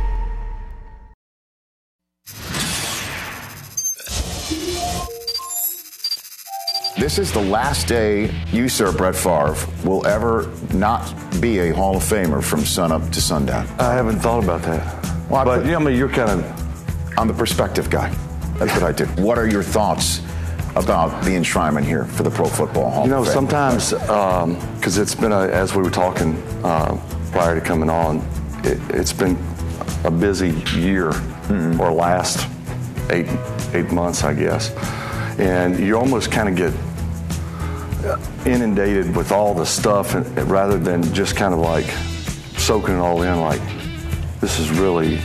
S8: This is the last day you, sir, Brett Favre, will ever not be a Hall of Famer from sunup to sundown.
S12: I haven't thought about that.
S8: Well,
S12: but yeah, I mean, you're kind of.
S8: I'm the perspective guy. That's what I do. What are your thoughts about the enshrinement here for the Pro Football Hall
S12: You know, sometimes because it's been a, as we were talking uh, prior to coming on, it, it's been a busy year
S8: Mm-hmm.
S12: or last eight eight months, I guess, and you almost kind of get inundated with all the stuff and, rather than just kind of like soaking it all in. Like this is really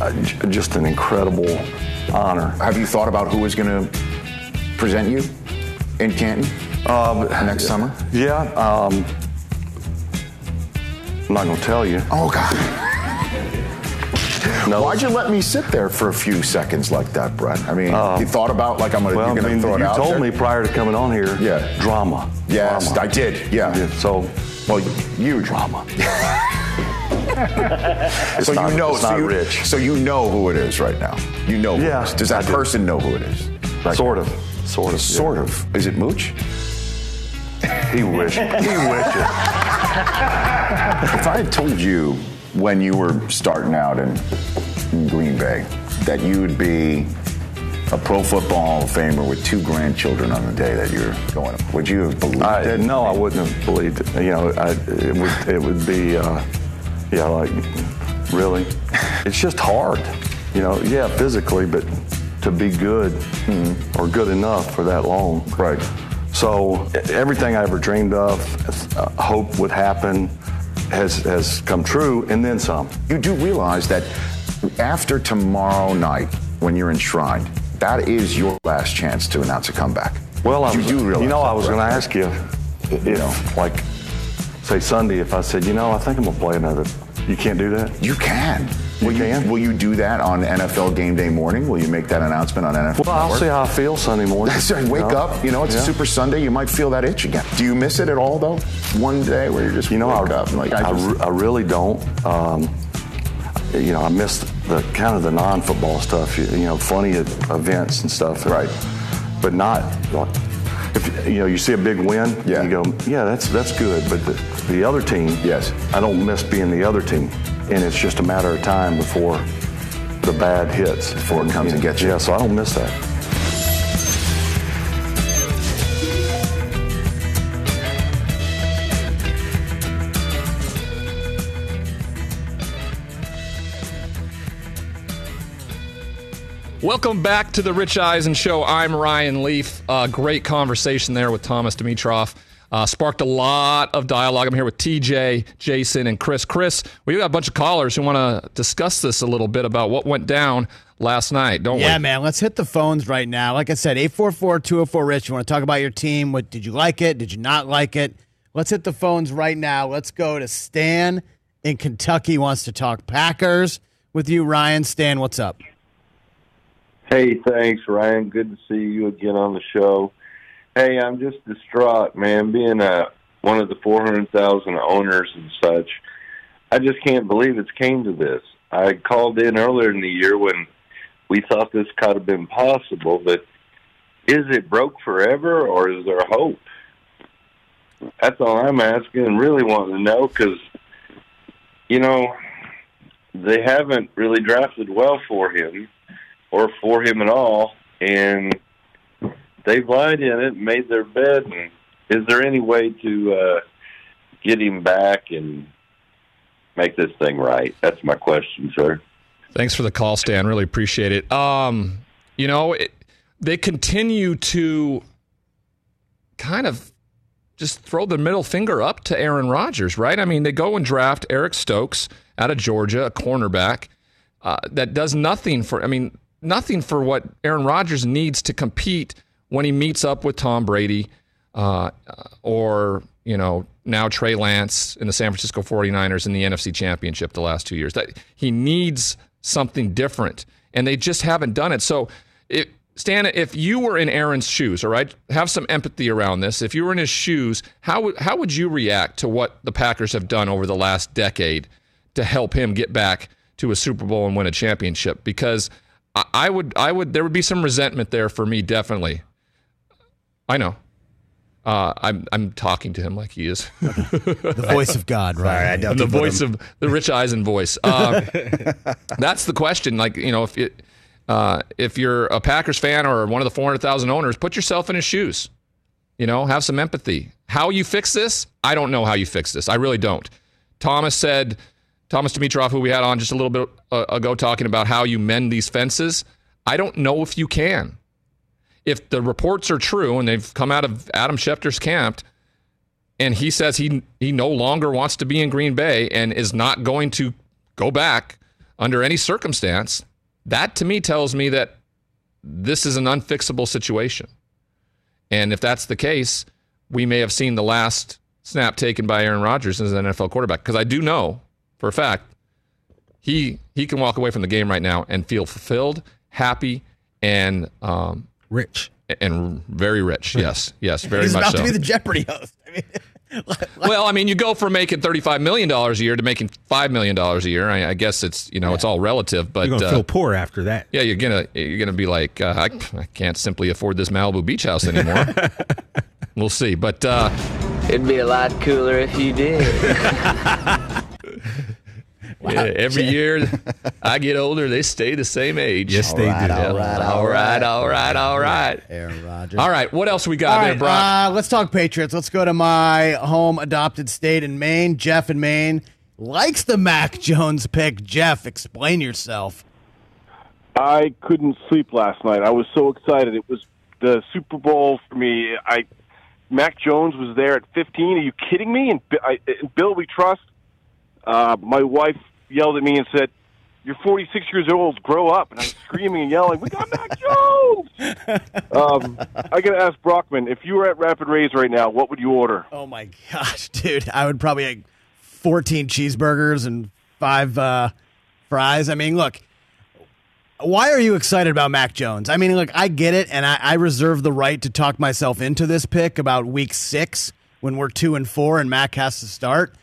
S12: uh, just an incredible honor.
S8: Have you thought about who is going to present you in Canton next summer?
S12: Yeah. Um, I'm not going to tell you.
S8: Oh, God.
S12: No.
S8: Why'd you let me sit there for a few seconds like that, Brett? I mean,
S12: Uh,
S8: you thought about like I'm gonna,
S12: Well,
S8: you're
S12: I
S8: going to
S12: mean,
S8: throw it
S12: you
S8: out
S12: told
S8: there?
S12: me prior to coming on here.
S8: Yeah.
S12: Drama.
S8: Yes,
S12: Drama.
S8: I did. Yeah.
S12: So,
S8: well, you
S12: drama. *laughs*
S8: so
S12: not-
S8: you know,
S12: it's
S8: so
S12: not
S8: you,
S12: rich.
S8: So you know who it is right now. You know. Who
S12: Yeah.
S8: Does that
S12: I do.
S8: person know who it is? Right
S12: Sort
S8: now?
S12: of. Sort of.
S8: Sort of. Is it Mooch?
S12: He wish. He wishes. *laughs*
S8: if I had told you when you were starting out in, in Green Bay that you would be a Pro Football Hall of Famer with two grandchildren on the day that you're going, would you have believed
S12: I,
S8: it?
S12: no, I wouldn't have believed it. You know, I, it would it would be, uh, yeah, like really. It's just hard. You know, yeah, physically, but to be good or good enough for that long.
S8: Right.
S12: So everything I ever dreamed of, uh, hope would happen, has has come true, and then some.
S8: You do realize that After tomorrow night, when you're enshrined, that is your last chance to announce a comeback.
S12: Well, I
S8: you
S12: was,
S8: do realize
S12: you know, I was going to ask you, you know, like, say Sunday, if I said, you know, I think I'm going to play another. You can't do that?
S8: You can.
S12: You
S8: will
S12: can?
S8: You, will you do that on NFL game day morning? Will you make that announcement on NFL?
S12: Well, I'll
S8: Network?
S12: see how I feel Sunday morning.
S8: That's right. Wake
S12: you know?
S8: up. You know, it's a Super Sunday. You might feel that itch again. Do you miss it at all, though? One day where you're just
S12: You know, I,
S8: up like
S12: I,
S8: I
S12: re- I really don't. Um, you know, I missed the kind of the non-football stuff. You, you know, funny events and stuff. Right. But not. Like, if you know, you see a big win, yeah. you go, yeah, that's that's good. But the, the other team,
S8: yes,
S12: I don't miss being the other team, and it's just a matter of time before the bad hits.
S8: Before it comes and gets you.
S12: Yeah, so I don't miss that.
S4: Welcome back to the Rich Eisen Show. I'm Ryan Leaf. Uh, great conversation there with Thomas Dimitroff. Uh, sparked a lot of dialogue. I'm here with TJ, Jason, and Chris. Chris, we got a bunch of callers who want to discuss this a little bit about what went down last night, don't
S6: yeah,
S4: we?
S6: man. Let's hit the phones right now. Like I said, 844-204 Rich. You want to talk about your team? What did you like it? Did you not like it? Let's hit the phones right now. Let's go to Stan in Kentucky. He Wants to talk Packers with you, Ryan. Stan, what's up?
S13: Hey, thanks, Ryan. Good to see you again on the show. Hey, I'm just distraught, man. Being a one of the 400,000 owners and such, I just can't believe it's came to this. I called in earlier in the year when we thought this could have been possible, but is it broke forever or is there hope? That's all I'm asking and really wanting to know because, you know, they haven't really drafted well for him or for him at all, and they've lied in it, made their bed. And is there any way to uh, get him back and make this thing right? That's my question, sir.
S4: Thanks for the call, Stan. Really appreciate it. Um, you know, it, they continue to kind of just throw the middle finger up to Aaron Rodgers, right? I mean, they go and draft Eric Stokes out of Georgia, a cornerback uh, that does nothing for. I mean, nothing for what Aaron Rodgers needs to compete when he meets up with Tom Brady uh, or, you know, now Trey Lance in the San Francisco 49ers in the NFC Championship the last two years. That he needs something different, and they just haven't done it. So, it, Stan, if you were in Aaron's shoes, all right, have some empathy around this. If you were in his shoes, how would how would you react to what the Packers have done over the last decade to help him get back to a Super Bowl and win a championship? Because I, I would, I would, there would be some resentment there for me, definitely. I know. Uh, I'm I'm talking to him like he is *laughs*
S6: The voice of God, right?
S5: I don't
S4: the voice
S5: him-
S4: of the Rich Eisen voice. Um, *laughs* that's the question. Like you know, if it, uh, if you're a Packers fan or one of the 400,000 owners, put yourself in his shoes. You know, have some empathy. How you fix this? I don't know how you fix this. I really don't. Thomas said, Thomas Dimitroff, who we had on just a little bit uh, ago, talking about how you mend these fences. I don't know if you can. If the reports are true and they've come out of Adam Schefter's camp, and he says he he no longer wants to be in Green Bay and is not going to go back under any circumstance, that to me tells me that this is an unfixable situation. And if that's the case, we may have seen the last snap taken by Aaron Rodgers as an NFL quarterback. Because I do know for a fact he he can walk away from the game right now and feel fulfilled, happy, and um,
S5: rich,
S4: and very rich. Yes, yes, very
S6: He's
S4: much
S6: about
S4: so.
S6: to be the Jeopardy host. I mean, *laughs*
S4: well, I mean, you go from making thirty-five million dollars a year to making five million dollars a year. I, I guess it's you know it's all relative, but
S5: You're gonna
S4: uh,
S5: feel poor after that.
S4: yeah, you're gonna you're gonna be like, uh, I, I can't simply afford this Malibu beach house anymore. *laughs* we'll see, but uh,
S14: It'd be a lot cooler if you did. *laughs*
S4: yeah, every year *laughs* I get older, they stay the same age.
S5: Yes, they
S6: All right,
S4: Yeah.
S6: all right,
S4: all right, all right, all right.
S6: Aaron Rodgers.
S4: All right, what else we got
S6: All
S4: there,
S6: right,
S4: Brock?
S6: uh, let's talk Patriots. Let's go to my home adopted state in Maine. Jeff in Maine likes the Mac Jones pick. Jeff, explain yourself.
S15: I couldn't sleep last night. I was so excited. It was the Super Bowl for me. I Mac Jones was there at 15. Are you kidding me? And, I, and Bill, we trust. Uh, my wife yelled at me and said, you're 46 years old. Grow up. And I'm screaming and yelling, we got Mac Jones. *laughs* um, I got to ask Brockman, if you were at Rapid Raise right now, what would you order?
S6: Oh my gosh, dude! I would probably like 14 cheeseburgers and five uh, fries. I mean, look, why are you excited about Mac Jones? I mean, look, I get it, and I, I reserve the right to talk myself into this pick about week six when we're two and four and Mac has to start.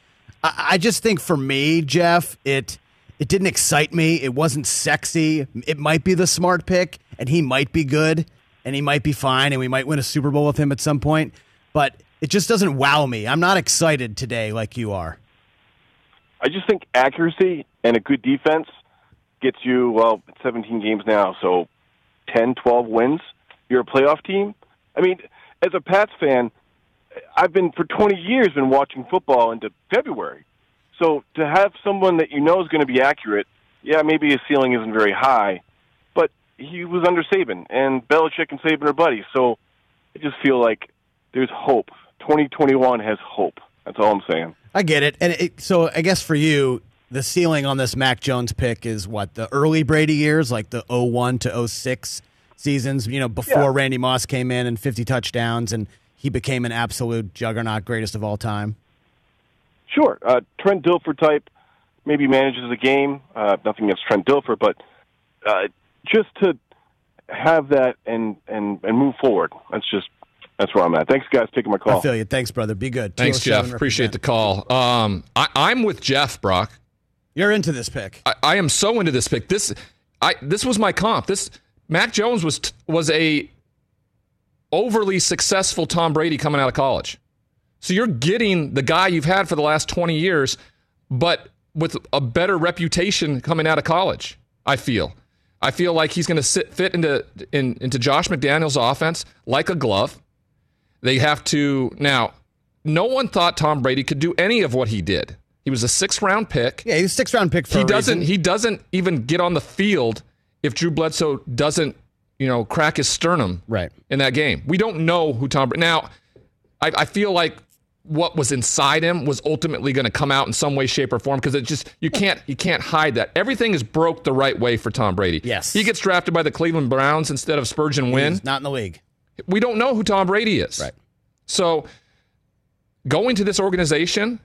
S6: I, I just think for me, Jeff, it it didn't excite me. It wasn't sexy. It might be the smart pick, and he might be good, and he might be fine, and we might win a Super Bowl with him at some point. But it just doesn't wow me. I'm not excited today like you are.
S15: I just think accuracy and a good defense gets you, well, 17 games now, so 10, 12 wins. You're a playoff team. I mean, as a Pats fan, I've been for 20 years been watching football into February. So to have someone that you know is going to be accurate, yeah, maybe his ceiling isn't very high, but he was under Saban, and Belichick and Saban are buddies. So I just feel like there's hope. 2021 has hope. That's all I'm saying.
S6: I get it. And it, so I guess for you, the ceiling on this Mac Jones pick is what? The early Brady years, like the 01 to 06 seasons, you know, before
S15: Yeah.
S6: Randy Moss came in and 50 touchdowns and he became an absolute juggernaut, greatest of all time.
S15: Sure, uh, Trent Dilfer type maybe manages the game. Uh, nothing against Trent Dilfer, but uh, just to have that and and and move forward. That's just that's where I'm at. Thanks, guys, for taking my call.
S6: I feel you. Thanks, brother. Be good.
S4: Thanks, Jeff. Appreciate the call. Um, I, I'm with Jeff, Brock.
S6: You're into this pick.
S4: I, I am so into this pick. This, I this was my comp. This Mac Jones was was a overly successful Tom Brady coming out of college. So you're getting the guy you've had for the last 20 years, but with a better reputation coming out of college. I feel. I feel like he's going to sit fit into in, into Josh McDaniels' offense like a glove. They have to now. No one thought Tom Brady could do any of what he did. He was a sixth round pick.
S6: Yeah, he was a sixth round pick for
S4: he
S6: a
S4: doesn't
S6: reason.
S4: he doesn't even get on the field if Drew Bledsoe doesn't you know crack his sternum
S6: right
S4: in that game. We don't know who Tom Brady. Now, I, I feel like what was inside him was ultimately going to come out in some way, shape, or form because it just you can't you can't hide that. Everything is broke the right way for Tom Brady.
S6: Yes,
S4: he gets drafted by the Cleveland Browns instead of Spurgeon Wynn.
S6: He's not in the league.
S4: We don't know who Tom Brady is. Right. So going to this organization,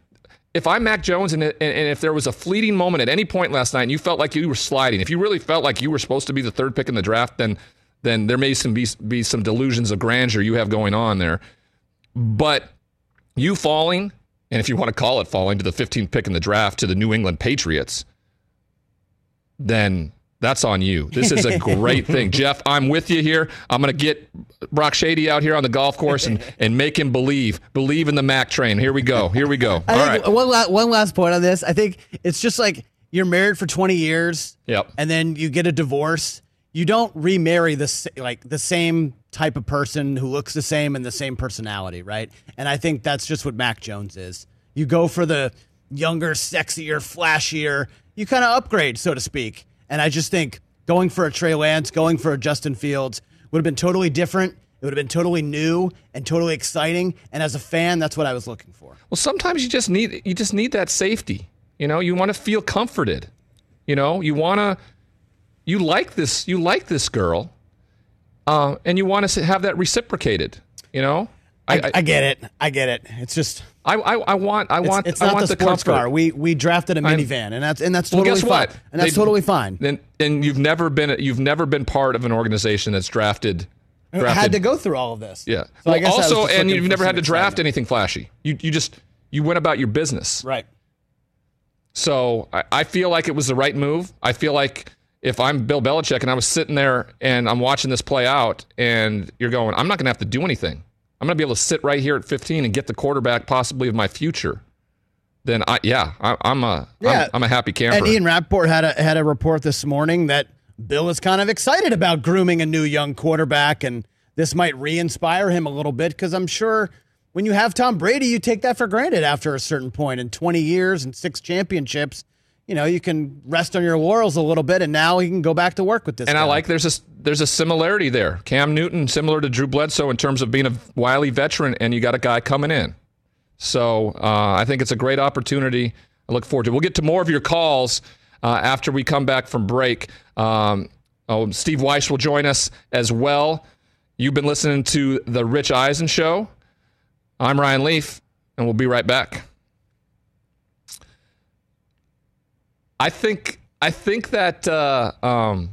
S4: if I'm Mac Jones and, and, and if there was a fleeting moment at any point last night and you felt like you were sliding, if you really felt like you were supposed to be the third pick in the draft, then then there may some be, be some delusions of grandeur you have going on there. But you falling, and if you want to call it falling to the 15th pick in the draft to the New England Patriots, then that's on you. This is a *laughs* great thing. Jeff, I'm with you here. I'm going to get Brock Shady out here on the golf course and, *laughs* and make him believe. Believe in the Mac train. Here we go. Here we go.
S6: I
S4: All
S6: one, la- one last point on this. I think it's just like you're married for 20 years
S4: Yep.
S6: and then you get a divorce. You don't remarry the like the same type of person who looks the same and the same personality, right? And I think that's just what Mac Jones is. You go for the younger, sexier, flashier. You kind of upgrade, so to speak. And I just think going for a Trey Lance, going for a Justin Fields would have been totally different. It would have been totally new and totally exciting. And as a fan, that's what I was looking for.
S4: Well, sometimes you just need you just need that safety. You know, you want to feel comforted. You know, you want to you like this you like this girl, uh, and you want to have that reciprocated. You know,
S6: I, I, get it. I get it. It's just
S4: I I, I want I want
S6: it's
S4: I
S6: not
S4: want
S6: the
S4: the,
S6: sports
S4: comfort.
S6: car. We we drafted a
S4: I'm-
S6: minivan, and that's and that's
S4: well,
S6: totally
S4: guess
S6: fine.
S4: what?
S6: And that's
S4: They-
S6: totally fine.
S4: Then and you've never been you've never been part of an organization that's drafted.
S6: I
S4: drafted
S6: had to go through all of this.
S4: Yeah.
S6: So
S4: well,
S6: I
S4: also, and you've never had to draft anything flashy. You you just you went about your business.
S6: Right.
S4: So I, I feel like it was the right move. I feel like if I'm Bill Belichick and I was sitting there and I'm watching this play out, and you're going, I'm not going to have to do anything. I'm going to be able to sit right here at 15 and get the quarterback possibly of my future. Then I yeah, I, I'm a
S6: Yeah.
S4: am I'm a happy camper.
S6: And Ian Rapoport had a had a report this morning that Bill is kind of excited about grooming a new young quarterback, and this might re-inspire him a little bit because I'm sure when you have Tom Brady, you take that for granted after a certain point. In 20 years and six championships, you know you can rest on your laurels a little bit, and now he can go back to work with this.
S4: and
S6: guy.
S4: I like there's a there's a similarity there. Cam Newton similar to Drew Bledsoe in terms of being a wily veteran, and you got a guy coming in. So uh, I think it's a great opportunity. I look forward to. it. We'll get to more of your calls. uh, after we come back from break. Um, oh, Steve Wyche will join us as well. You've been listening to The Rich Eisen Show. I'm Ryan Leaf, and we'll be right back. I think I think that uh, um,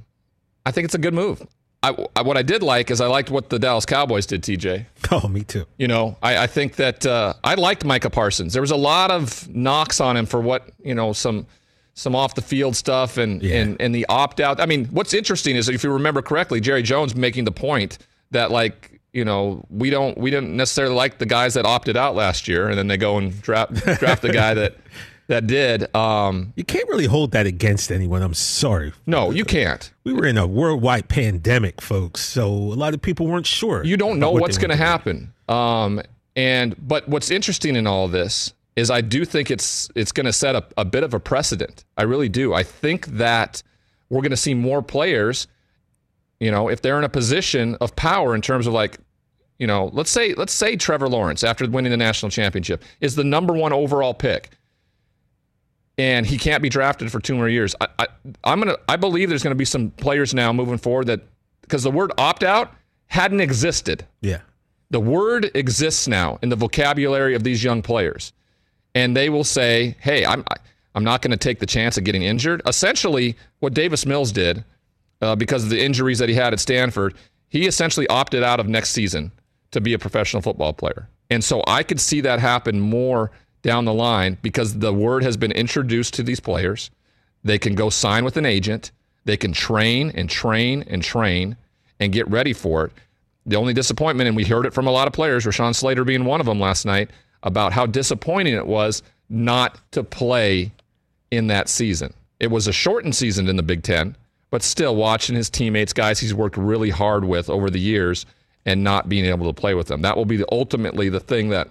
S4: I think it's a good move. I, I, what I did like is I liked what the Dallas Cowboys did, TJ. *laughs*
S5: Oh, me too.
S4: You know, I, I think that uh, I liked Micah Parsons. There was a lot of knocks on him for what you know some some off the field stuff and
S5: Yeah.
S4: and and the opt out. I mean, what's interesting is if you remember correctly, Jerry Jones making the point that like you know we don't we didn't necessarily like the guys that opted out last year, and then they go and draft draft the guy that *laughs* that did. Um,
S5: You can't really hold that against anyone. I'm sorry.
S4: no, you can't.
S5: We were in a worldwide pandemic, folks, so a lot of people weren't sure.
S4: You don't know
S5: what
S4: what's going to happen. Um, and but what's interesting in all this is I do think it's it's going to set up a bit of a precedent. I really do. I think that we're going to see more players. You know, if they're in a position of power in terms of like, you know, let's say let's say Trevor Lawrence after winning the national championship is the number one overall pick and he can't be drafted for two more years. I, I, I'm gonna. I believe there's gonna be some players now moving forward that because the word opt out hadn't existed.
S5: Yeah.
S4: The word exists now in the vocabulary of these young players, and they will say, "Hey, I'm I'm not going to take the chance of getting injured." Essentially, what Davis Mills did uh, because of the injuries that he had at Stanford, he essentially opted out of next season to be a professional football player. And so I could see that happen more down the line because the word has been introduced to these players. They can go sign with an agent. They can train and train and train and get ready for it. The only disappointment, and we heard it from a lot of players, Rashawn Slater being one of them last night, about how disappointing it was not to play in that season. It was a shortened season in the Big Ten, but still watching his teammates, guys he's worked really hard with over the years, and not being able to play with them. That will be the, ultimately the thing that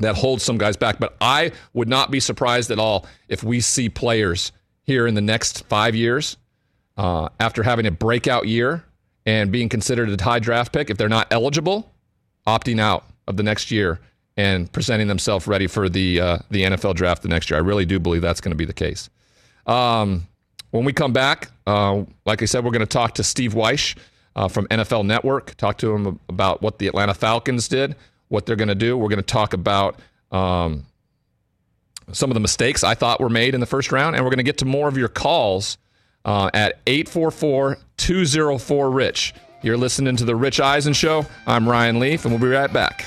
S4: that holds some guys back. But I would not be surprised at all if we see players here in the next five years, uh, after having a breakout year and being considered a high draft pick, if they're not eligible, opting out of the next year and presenting themselves ready for the uh, the NFL draft the next year. I really do believe that's going to be the case. Um, when we come back, uh, like I said, we're going to talk to Steve Wyche uh, from NFL Network. Talk to him about what the Atlanta Falcons did, what they're going to do. We're going to talk about um, some of the mistakes I thought were made in the first round, and we're going to get to more of your calls uh, at 844 204 Rich. You're listening to The Rich Eisen Show. I'm Ryan Leaf, and we'll be right back.